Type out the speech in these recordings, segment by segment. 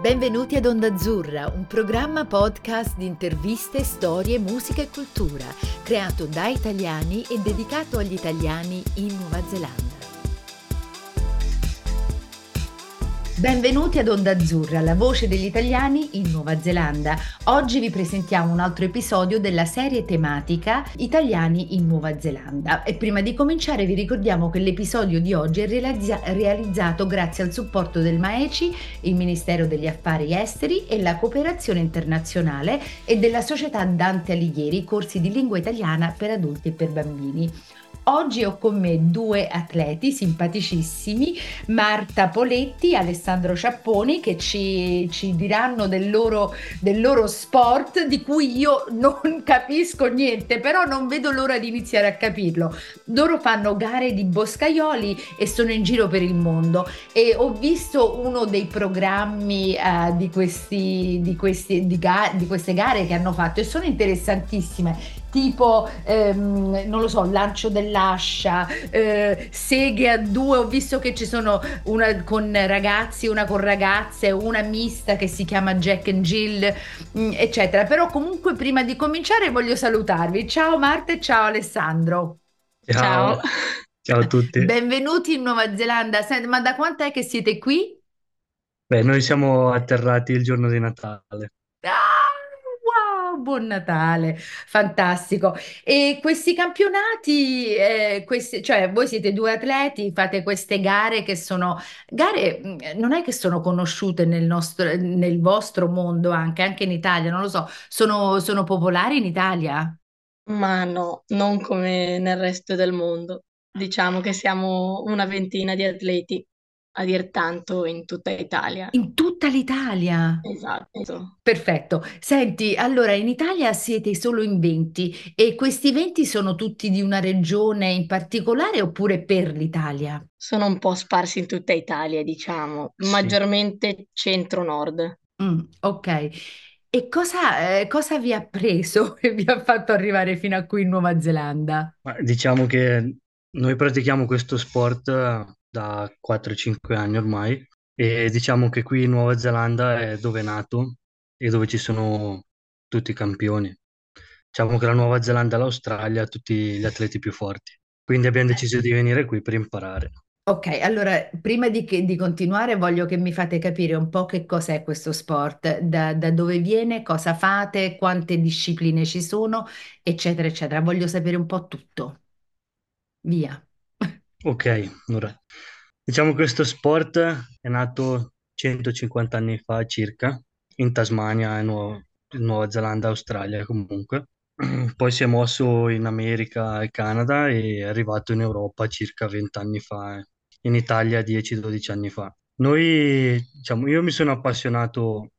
Benvenuti ad Onda Azzurra, un programma podcast di interviste, storie, musica e cultura, creato da italiani e dedicato agli italiani in Nuova Zelanda. Benvenuti ad Onda Azzurra, la voce degli italiani in Nuova Zelanda. Oggi vi presentiamo un altro episodio della serie tematica Italiani in Nuova Zelanda. E prima di cominciare vi ricordiamo che l'episodio di oggi è realizza- realizzato grazie al supporto del MAECI, il Ministero degli Affari Esteri e la cooperazione internazionale e della società Dante Alighieri, corsi di lingua italiana per adulti e per bambini. Oggi ho con me due atleti simpaticissimi, Marta Poletti e Alessandro Ciapponi, che ci, ci diranno del loro, del loro, sport di cui io non capisco niente, però non vedo l'ora di iniziare a capirlo. Loro fanno gare di boscaioli e sono in giro per il mondo e ho visto uno dei programmi uh, di, questi, di, questi, di, ga- di queste gare che hanno fatto e sono interessantissime tipo, ehm, non lo so, lancio dell'ascia, eh, seghe a due, ho visto che ci sono una con ragazzi, una con ragazze, una mista che si chiama Jack and Jill, mh, mm, eccetera. Però comunque prima di cominciare voglio salutarvi. Ciao Marta e ciao Alessandro. Ciao. Ciao a tutti. Benvenuti in Nuova Zelanda. Senti, ma da quant'è che siete qui? Beh, noi siamo atterrati il giorno di Natale. Buon Natale, fantastico. E questi campionati, eh, questi, cioè voi siete due atleti, fate queste gare che sono gare, mm, non è che sono conosciute nel nostro, nel vostro mondo anche, anche in Italia, non lo so, sono, sono popolari in Italia? Ma no, non come nel resto del mondo. Diciamo che siamo una ventina di atleti a dir tanto in tutta Italia. In tutta l'Italia? Esatto. Perfetto. Senti, allora in Italia siete solo in 20 e questi 20 sono tutti di una regione in particolare oppure per l'Italia? Sono un po' sparsi in tutta Italia, diciamo, sì. maggiormente centro-nord. Mm, ok. E cosa, eh, cosa, vi ha preso e vi ha fatto arrivare fino a qui in Nuova Zelanda? Ma diciamo che noi pratichiamo questo sport da 4-5 anni ormai e diciamo che qui in Nuova Zelanda è dove è nato e dove ci sono tutti i campioni. Diciamo che la Nuova Zelanda e l'Australia tutti gli atleti più forti. Quindi abbiamo deciso di venire qui per imparare. Ok, allora prima di, che, di continuare voglio che mi fate capire un po' che cos'è questo sport, da, da dove viene, cosa fate, quante discipline ci sono, eccetera, eccetera. Voglio sapere un po' tutto. Via. Ok, allora, diciamo che questo sport è nato 150 anni fa circa, in Tasmania, in, Nuova, Nuova Zelanda, Australia comunque. Poi si è mosso in America e Canada e è arrivato in Europa circa 20 anni fa, in Italia 10-12 anni fa. Noi, diciamo, io mi sono appassionato,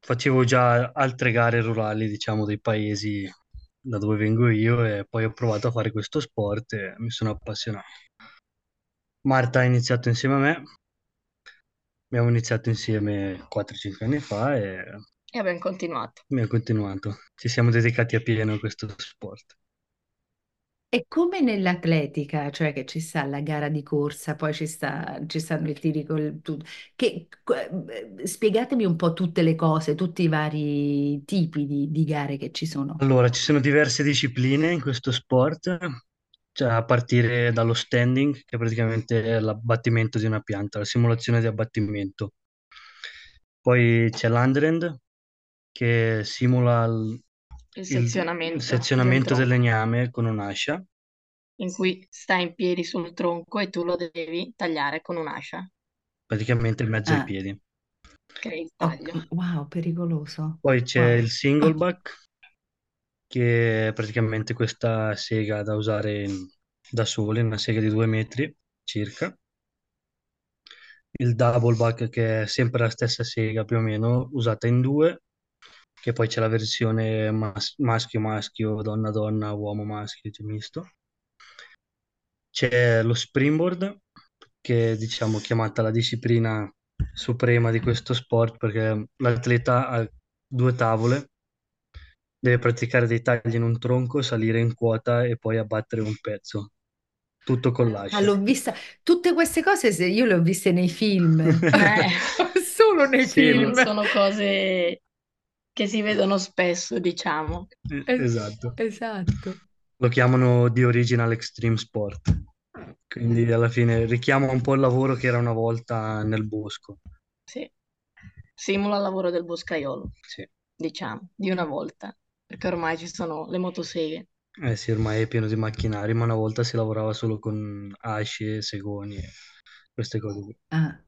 facevo già altre gare rurali, diciamo, dei paesi da dove vengo io e poi ho provato a fare questo sport e mi sono appassionato. Marta ha iniziato insieme a me, abbiamo iniziato insieme 4-5 anni fa e E abbiamo continuato. abbiamo continuato. Ci siamo dedicati a pieno a questo sport. È come nell'atletica, cioè che ci sta la gara di corsa, poi ci sta, ci stanno i tiri col tutto. Che, eh, spiegatemi un po' tutte le cose, tutti i vari tipi di, di gare che ci sono. Allora, ci sono diverse discipline in questo sport cioè a partire dallo standing, che praticamente è l'abbattimento di una pianta, la simulazione di abbattimento. Poi c'è l'underhand, che simula il, il sezionamento, il sezionamento del, del legname con un'ascia. In cui stai in piedi sul tronco e tu lo devi tagliare con un'ascia. Praticamente in mezzo ah. ai piedi. Taglio. Oh, wow, pericoloso. Poi c'è wow. il singleback, che è praticamente questa sega da usare da sole, una sega di due metri circa. Il double back che è sempre la stessa sega più o meno, usata in due, che poi c'è la versione mas- maschio-maschio, donna-donna, uomo-maschio, cioè misto. C'è lo springboard, che è diciamo chiamata la disciplina suprema di questo sport perché l'atleta ha due tavole Deve praticare dei tagli in un tronco, salire in quota e poi abbattere un pezzo. Tutto con Ah, l'ho vista, tutte queste cose se- io le ho viste nei film, Eh, solo nei Sì, film. sono cose che si vedono spesso, diciamo. eh, Es- esatto. esatto. Lo chiamano The Original Extreme Sport. Quindi alla fine richiama un po' il lavoro che era una volta nel bosco. Sì. Simula il lavoro del boscaiolo, Sì. diciamo, di una volta, perché ormai ci sono le motoseghe. Eh sì, ormai è pieno di macchinari, ma una volta si lavorava solo con asce, segoni queste cose qui. Ah.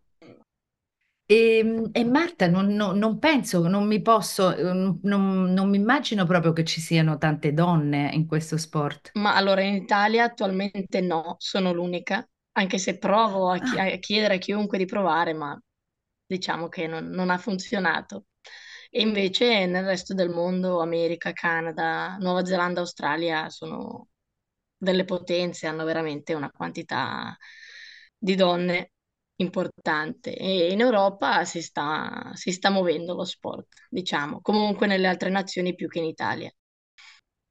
E, e Marta, non, non- non penso, non mi posso, non, non- non mi immagino proprio che ci siano tante donne in questo sport. Ma allora in Italia attualmente no, sono l'unica, anche se provo a, chi- Ah, a chiedere a chiunque di provare, ma diciamo che non, non ha funzionato. E invece nel resto del mondo, America, Canada, Nuova Zelanda, Australia sono delle potenze, hanno veramente una quantità di donne importante. E in Europa si sta, si sta muovendo lo sport, diciamo, comunque nelle altre nazioni più che in Italia.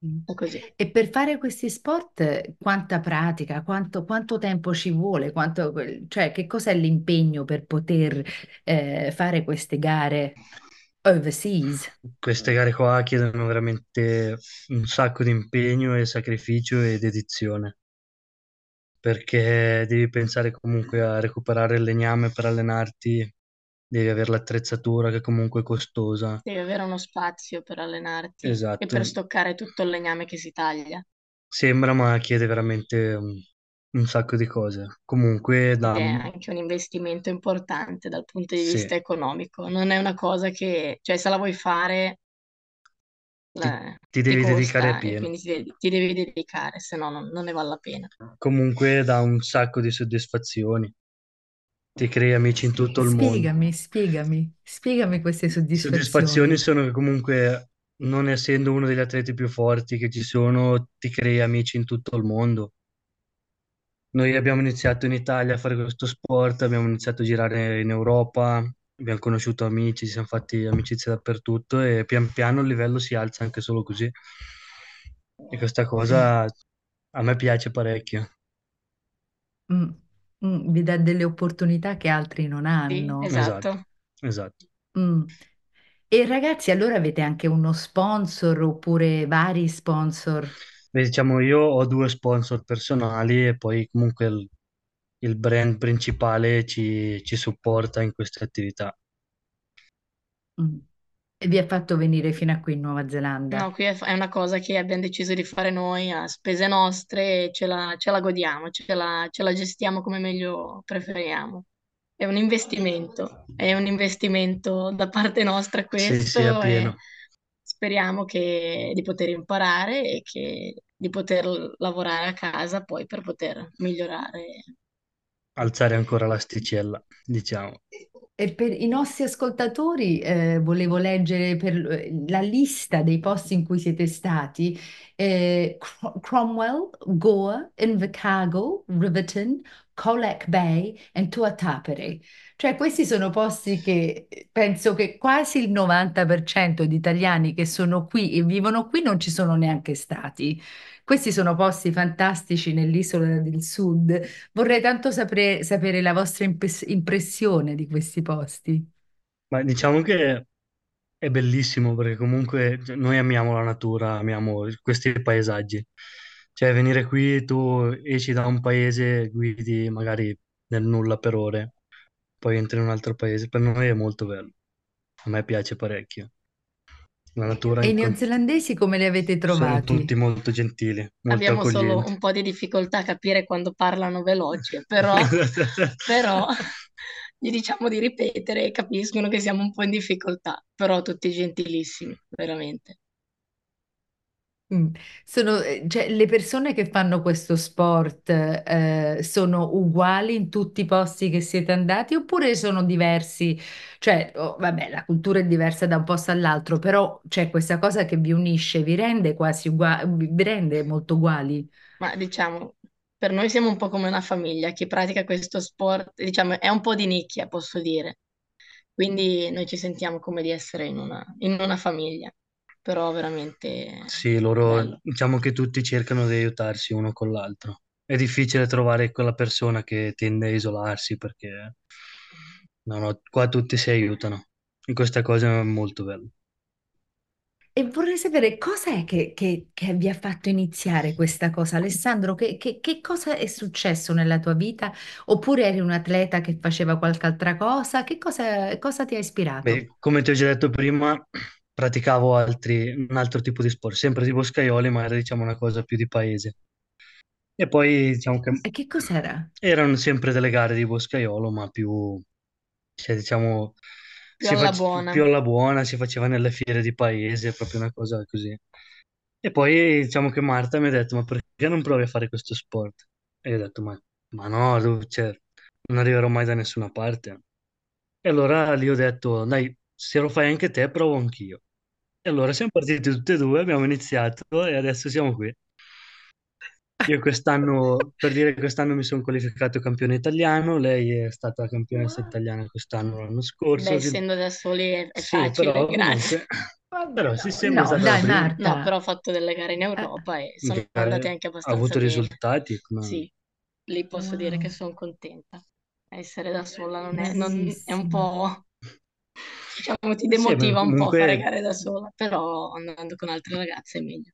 mm. Così. E per fare questi sport, quanta pratica, quanto, quanto tempo ci vuole, quanto, cioè che cos'è l'impegno per poter eh, fare queste gare overseas? Queste gare qua chiedono veramente un sacco di impegno e sacrificio e dedizione, perché devi pensare comunque a recuperare il legname per allenarti, devi avere l'attrezzatura che comunque è costosa. Devi avere uno spazio per allenarti e Esatto, per stoccare tutto il legname che si taglia. sembra, ma chiede veramente un, un sacco di cose. Comunque, da, Ed è anche un investimento importante dal punto di sì, vista economico. Non è una cosa che, cioè, se la vuoi fare, ti, eh, ti ti devi dedicare costa e pieno. quindi ti devi, ti devi dedicare, se no non, non ne vale la pena. Comunque dà un sacco di soddisfazioni, ti crei amici in tutto il mondo. Spiegami, spiegami, spiegami queste Soddisfazioni soddisfazioni. sono che comunque, non essendo uno degli atleti più forti che ci sono, ti crei amici in tutto il mondo. Noi abbiamo iniziato in Italia a fare questo sport, abbiamo iniziato a girare in Europa, abbiamo conosciuto amici, ci siamo fatti amicizie dappertutto e pian piano il livello si alza anche solo così. E questa cosa a me piace parecchio. mm, mm, vi dà delle opportunità che altri non Sì, hanno. Esatto, esatto. esatto. Mm. E ragazzi, allora avete anche uno sponsor oppure vari sponsor? Beh, diciamo, io ho due sponsor personali e poi comunque il, il brand principale ci, ci supporta in queste attività. Mm. E vi ha fatto venire fino a qui in Nuova No, Zelanda? qui è, è una cosa che abbiamo deciso di fare noi a spese nostre e ce la, ce la godiamo, ce la, ce la gestiamo come meglio preferiamo. È un investimento, è un investimento da parte nostra Sì, sì, a questo e pieno. speriamo che, di poter imparare e che, di poter lavorare a casa poi per poter migliorare. Alzare ancora l'asticella, diciamo. E per i nostri ascoltatori eh, volevo leggere per eh, la lista dei posti in cui siete stati. Eh, Cro- Cromwell, Goa, Invercargill, Riverton, Colac Bay e Tuatapere. Cioè questi sono posti che penso che quasi il 90% di italiani che sono qui e vivono qui non ci sono neanche stati. Questi sono posti fantastici nell'isola del sud. Vorrei tanto sapere, sapere la vostra impes- impressione di questi posti. Ma diciamo che è bellissimo perché comunque cioè, noi amiamo la natura, amiamo questi paesaggi. Cioè, venire qui, tu esci da un paese, guidi magari nel nulla per ore, poi entri in un altro paese. Per noi è molto bello. A me piace parecchio. La natura E i in neozelandesi come li avete sono tutti trovati? molto gentili, molto Abbiamo solo accoglienti. un po' di difficoltà a capire quando parlano veloce, però, però gli diciamo di ripetere e capiscono che siamo un po' in difficoltà, però tutti gentilissimi, veramente. Mm. Sono, eh, cioè, le persone che fanno questo sport eh, sono uguali in tutti i posti che siete andati oppure sono diversi? Cioè, oh, vabbè, la cultura è diversa da un posto all'altro, però c'è questa cosa che vi unisce, vi rende quasi uguali, vi rende molto uguali. Ma diciamo, per noi siamo un po' come una famiglia, chi pratica questo sport, diciamo, è un po' di nicchia, posso dire. Quindi noi ci sentiamo come di essere in una, in una famiglia, però veramente Sì, loro bello. diciamo che tutti cercano di aiutarsi uno con l'altro. È difficile trovare quella persona che tende a isolarsi perché No, no, qua tutti si aiutano. E questa cosa è molto bella. E vorrei sapere cosa è che, che- che vi ha fatto iniziare questa cosa, Alessandro? Che, che- che cosa è successo nella tua vita? Oppure eri un atleta che faceva qualche altra cosa? Che cosa, cosa ti ha ispirato? Beh, come ti ho già detto prima, praticavo altri, un altro tipo di sport, sempre di boscaioli, ma era diciamo una cosa più di paese. E poi diciamo che E che cos'era? erano sempre delle gare di boscaiolo, ma più, cioè, diciamo, Più si alla fac- buona. più alla buona, si faceva nelle fiere di paese, proprio una cosa così. E poi diciamo che Marta mi ha detto, ma perché non provi a fare questo sport? E io ho detto, ma, ma no, tu- cioè, non arriverò mai da nessuna parte. E allora lì ho detto, dai, se lo fai anche te, provo anch'io. Allora siamo partiti tutti e due, abbiamo iniziato e adesso siamo qui. Io quest'anno, per dire che quest'anno mi sono qualificato campione italiano, lei è stata campionessa Wow. italiana quest'anno, l'anno Beh, scorso. Sì, essendo da soli è, sì, facile, però grazie. comunque, però no, sì, sempre no, stata la dai, prima. No, Marta. però ho fatto delle gare in Eh, Europa e sono andate anche ha abbastanza avuto bene. risultati. come- Sì, lì posso dire che wow, sono contenta. Essere da sola non è, non- è un bellissimo. po', diciamo, ti Sì, beh, demotiva un po' fare comunque gare da sola, però andando con altre ragazze è meglio.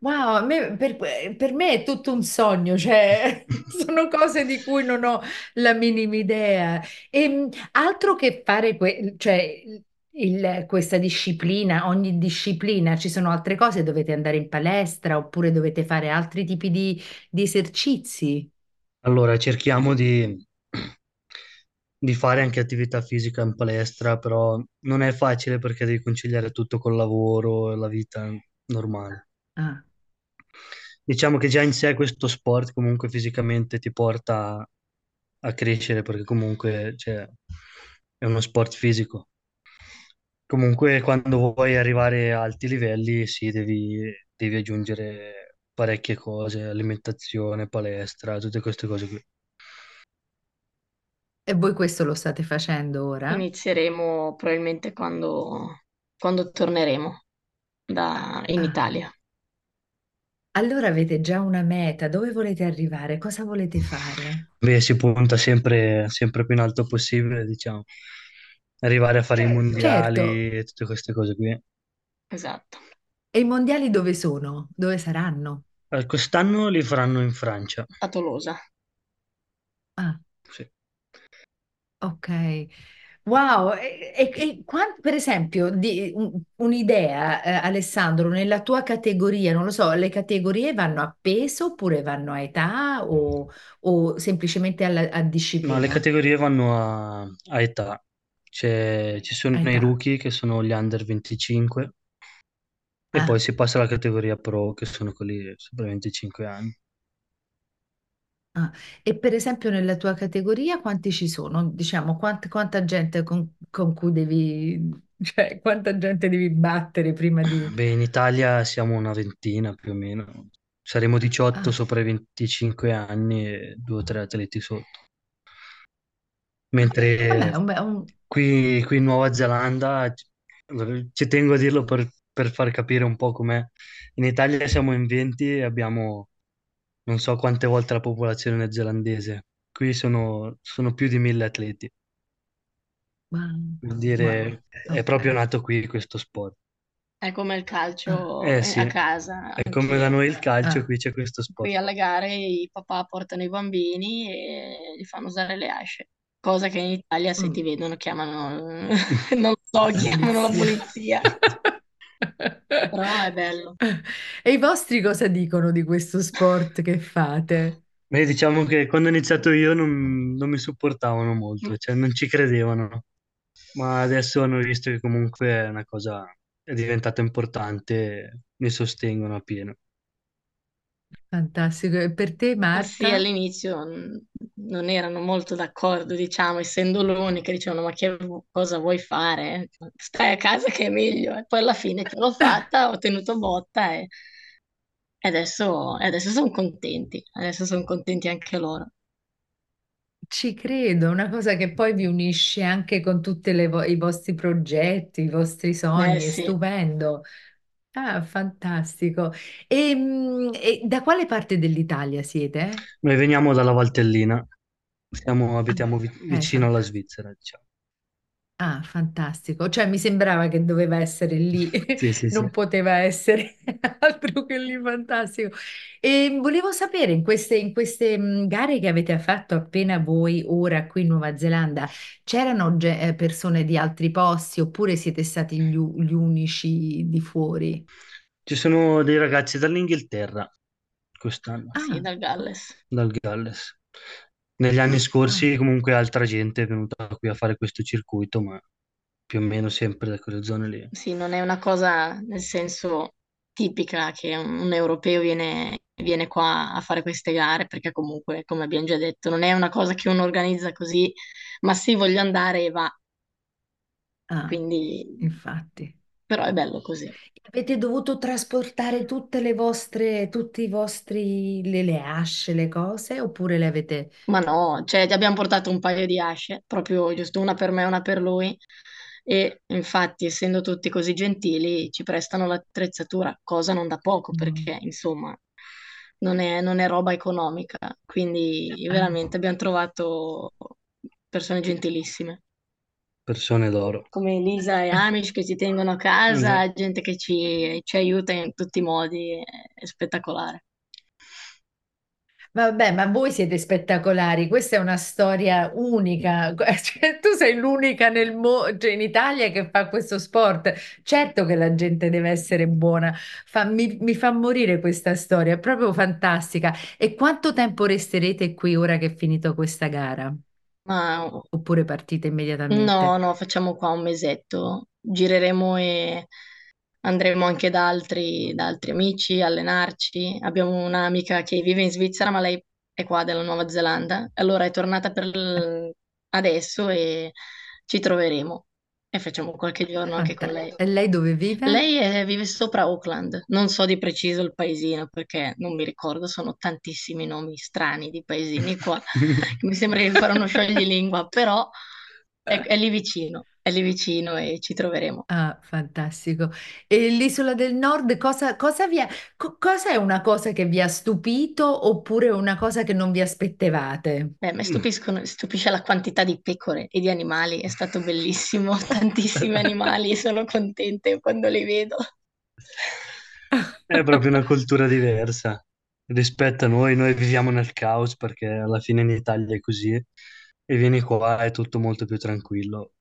Wow, me- per, per me è tutto un sogno, cioè sono cose di cui non ho la minima idea. E, altro che fare que- cioè, il- questa disciplina, ogni disciplina, ci sono altre cose, dovete andare in palestra oppure dovete fare altri tipi di, di esercizi. Allora, cerchiamo di, di fare anche attività fisica in palestra, però non è facile perché devi conciliare tutto col lavoro e la vita normale. Ah, Diciamo che già in sé questo sport comunque fisicamente ti porta a crescere perché comunque cioè, è uno sport fisico. Comunque quando vuoi arrivare a alti livelli sì, devi, devi aggiungere parecchie cose, alimentazione, palestra, tutte queste cose qui. E voi questo lo state facendo ora? Inizieremo probabilmente quando, quando torneremo da- in Ah, Italia. allora avete già una meta, dove volete arrivare? Cosa volete fare? Beh, si punta sempre, sempre più in alto possibile, diciamo. Arrivare a fare i Certo, mondiali e tutte queste cose qui. Esatto, e i mondiali dove sono? Dove saranno? Eh, Quest'anno li faranno in Francia. a Tolosa. Ah. Sì. Ok, wow, e, e- e quan- per esempio, di- un- un'idea, eh, Alessandro, nella tua categoria, non lo so, le categorie vanno a peso oppure vanno a età o, o semplicemente alla- a, No, le disciplina? categorie vanno a, a età. C'è- ci sono A i età. rookie che sono gli under 25 e poi Ah, si passa alla categoria pro che sono quelli sopra i 25 anni. Ah. E per esempio nella tua categoria quanti ci sono? Diciamo, quant- quanta gente con, con cui devi, cioè, quanta gente devi battere prima di... Beh, in Italia siamo una ventina più o meno. Saremo 18 Ah, sopra i 25 anni e due o tre atleti sotto. Mentre vabbè, un, be- un- qui, qui in Nuova Zelanda, ci ci tengo a dirlo per, per far capire un po' com'è. In Italia siamo in 20 e abbiamo non so quante volte la popolazione neozelandese. Qui sono, sono più di mille atleti. wow, Vuol wow, dire, è proprio nato qui questo sport. È come il calcio Eh eh, a sì, casa, è come da noi il calcio, ah. qui c'è questo qui sport. alle gare i papà portano i bambini e li fanno usare le asce, cosa che in Italia se ti Mm. vedono chiamano, non so, chiamano la Polizia. però è bello. E i vostri cosa dicono di questo sport che fate? Beh, diciamo che quando ho iniziato io non, non mi supportavano molto, cioè non ci credevano, ma adesso hanno visto che comunque è una cosa, è diventata importante, e mi sostengono a pieno. Fantastico. E per te, Ma sì, Marta? all'inizio mm, non erano molto d'accordo, diciamo, essendo l'unica, dicevano, ma che cosa vuoi fare? Stai a casa che è meglio. E poi alla fine ce l'ho fatta, ho tenuto botta e, e adesso, e adesso sono contenti, adesso sono contenti anche loro. Ci credo, è una cosa che poi vi unisce anche con tutti i vostri progetti, i vostri Eh sogni, è sì, stupendo. Ah, fantastico. E, mm, e da quale parte dell'Italia siete? Noi veniamo dalla Valtellina, siamo, abitiamo vi- eh, vicino alla fantastico. Svizzera, diciamo. Ah, fantastico. Cioè, mi sembrava che doveva essere lì, Sì, sì, sì. non poteva essere altro che lì, fantastico. E volevo sapere, in queste, in queste mh, gare che avete fatto appena voi, ora qui in Nuova Zelanda, c'erano ge- eh, persone di altri posti oppure siete stati gli, u- gli unici di fuori? Ci sono dei ragazzi dall'Inghilterra quest'anno, Sì, Ah, dal Galles. dal Galles. Negli anni ah, scorsi comunque altra gente è venuta qui a fare questo circuito, ma più o meno sempre da quelle zone lì. Sì, non è una cosa nel senso tipica che un, un europeo viene, viene qua a fare queste gare, perché comunque, come abbiamo già detto, non è una cosa che uno organizza così, ma sì, voglio andare e va. ah, Quindi, infatti. Però è bello così. Avete dovuto trasportare tutte le vostre, tutti i vostri, le, le asce, le cose, oppure le avete... Ma no, cioè abbiamo portato un paio di asce, proprio giusto una per me e una per lui. E infatti, essendo tutti così gentili, ci prestano l'attrezzatura, cosa non da poco, Mm. perché insomma non è, non è roba economica. Quindi Ah, veramente abbiamo trovato persone gentilissime, Persone d'oro. come Elisa e Amish che ci tengono a casa, gente che ci, ci aiuta in tutti i modi, è è spettacolare. Vabbè, ma voi siete spettacolari, questa è una storia unica, Cioè, tu sei l'unica nel mo- cioè, in Italia che fa questo sport. Certo che la gente deve essere buona, Fa- mi, mi fa morire questa storia, è proprio fantastica. E quanto tempo resterete qui ora che è finita questa gara? Ma Oppure partite No, immediatamente? no, facciamo qua un mesetto. Gireremo e andremo anche da altri, da altri amici, allenarci. Abbiamo un'amica che vive in Svizzera, ma lei è qua della Nuova Zelanda. Allora è tornata per l- adesso e ci troveremo e facciamo qualche giorno anche con lei. E lei dove vive? Lei è- vive sopra Auckland, non so di preciso il paesino perché non mi ricordo, sono tantissimi nomi strani di paesini qua. Mi sembra che farò uno scioglilingua, però è, è lì vicino, è lì vicino e ci troveremo. Ah, fantastico. E l'isola del Nord, cosa, cosa vi ha- co- cosa è una cosa che vi ha stupito oppure una cosa che non vi aspettavate? Beh, mi stupiscono, stupisce la quantità di pecore e di animali, è stato bellissimo, tantissimi animali, sono contenta quando li vedo. È proprio una cultura diversa rispetto a noi. Noi viviamo nel caos perché alla fine in Italia è così e vieni qua è tutto molto più tranquillo,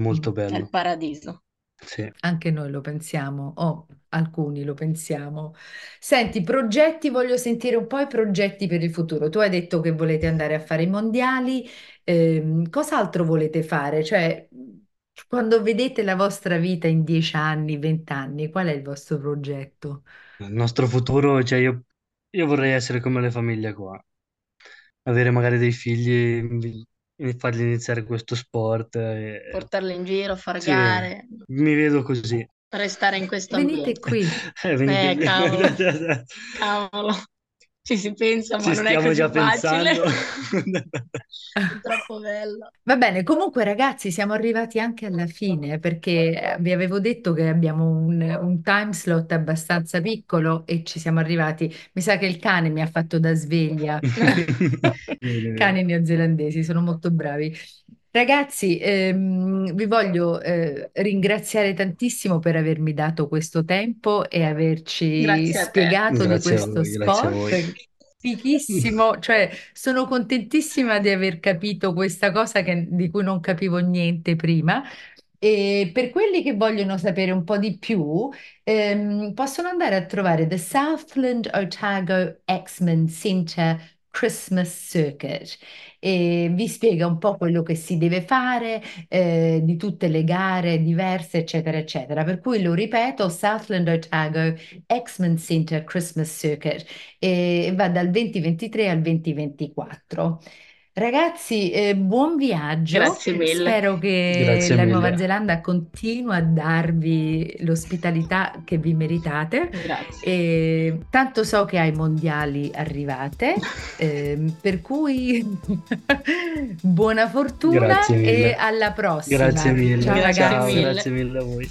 molto. È il bello. paradiso. Sì. Anche noi lo pensiamo, o alcuni lo pensiamo. Senti, progetti, voglio sentire un po' i progetti per il futuro. Tu hai detto che volete andare a fare i mondiali, ehm, cos'altro volete fare? Cioè, quando vedete la vostra vita in dieci anni, vent'anni, qual è il vostro progetto? Il nostro futuro, cioè io, io vorrei essere come le famiglie qua, avere magari dei figli, fargli iniziare questo sport. e- Portarli in giro, far Sì, gare, mi vedo così. restare in questo Venite ambiente. qui. Eh, venite Eh, qui. cavolo, cavolo, ci si pensa, ma Ci non è stiamo così già facile. pensando. È troppo bello. Va bene, comunque ragazzi, siamo arrivati anche alla fine perché eh, vi avevo detto che abbiamo un, un time slot abbastanza piccolo e ci siamo arrivati. Mi sa che il cane mi ha fatto da sveglia. Cani neozelandesi, sono molto bravi. Ragazzi, ehm, vi voglio eh, ringraziare tantissimo per avermi dato questo tempo e averci Grazie a te. spiegato di Grazie a questo voi, grazie a voi. sport. Fighissimo, cioè sono contentissima di aver capito questa cosa che- di cui non capivo niente prima. E per quelli che vogliono sapere un po' di più, ehm, possono andare a trovare The Southland Otago X-Men Center Christmas Circuit e vi spiega un po' quello che si deve fare, eh, di tutte le gare diverse, eccetera, eccetera. Per cui lo ripeto, Southland Otago X-Men Center Christmas Circuit e va dal 2023 al 2024. Ragazzi, eh, buon viaggio. Grazie mille. Spero che Grazie la Nuova mille. Zelanda continui a darvi l'ospitalità che vi meritate. Grazie. E tanto so che ai mondiali arrivate, ehm, per cui buona fortuna Grazie e mille. alla prossima. Grazie mille. Ciao Grazie ragazzi. mille. grazie mille a voi.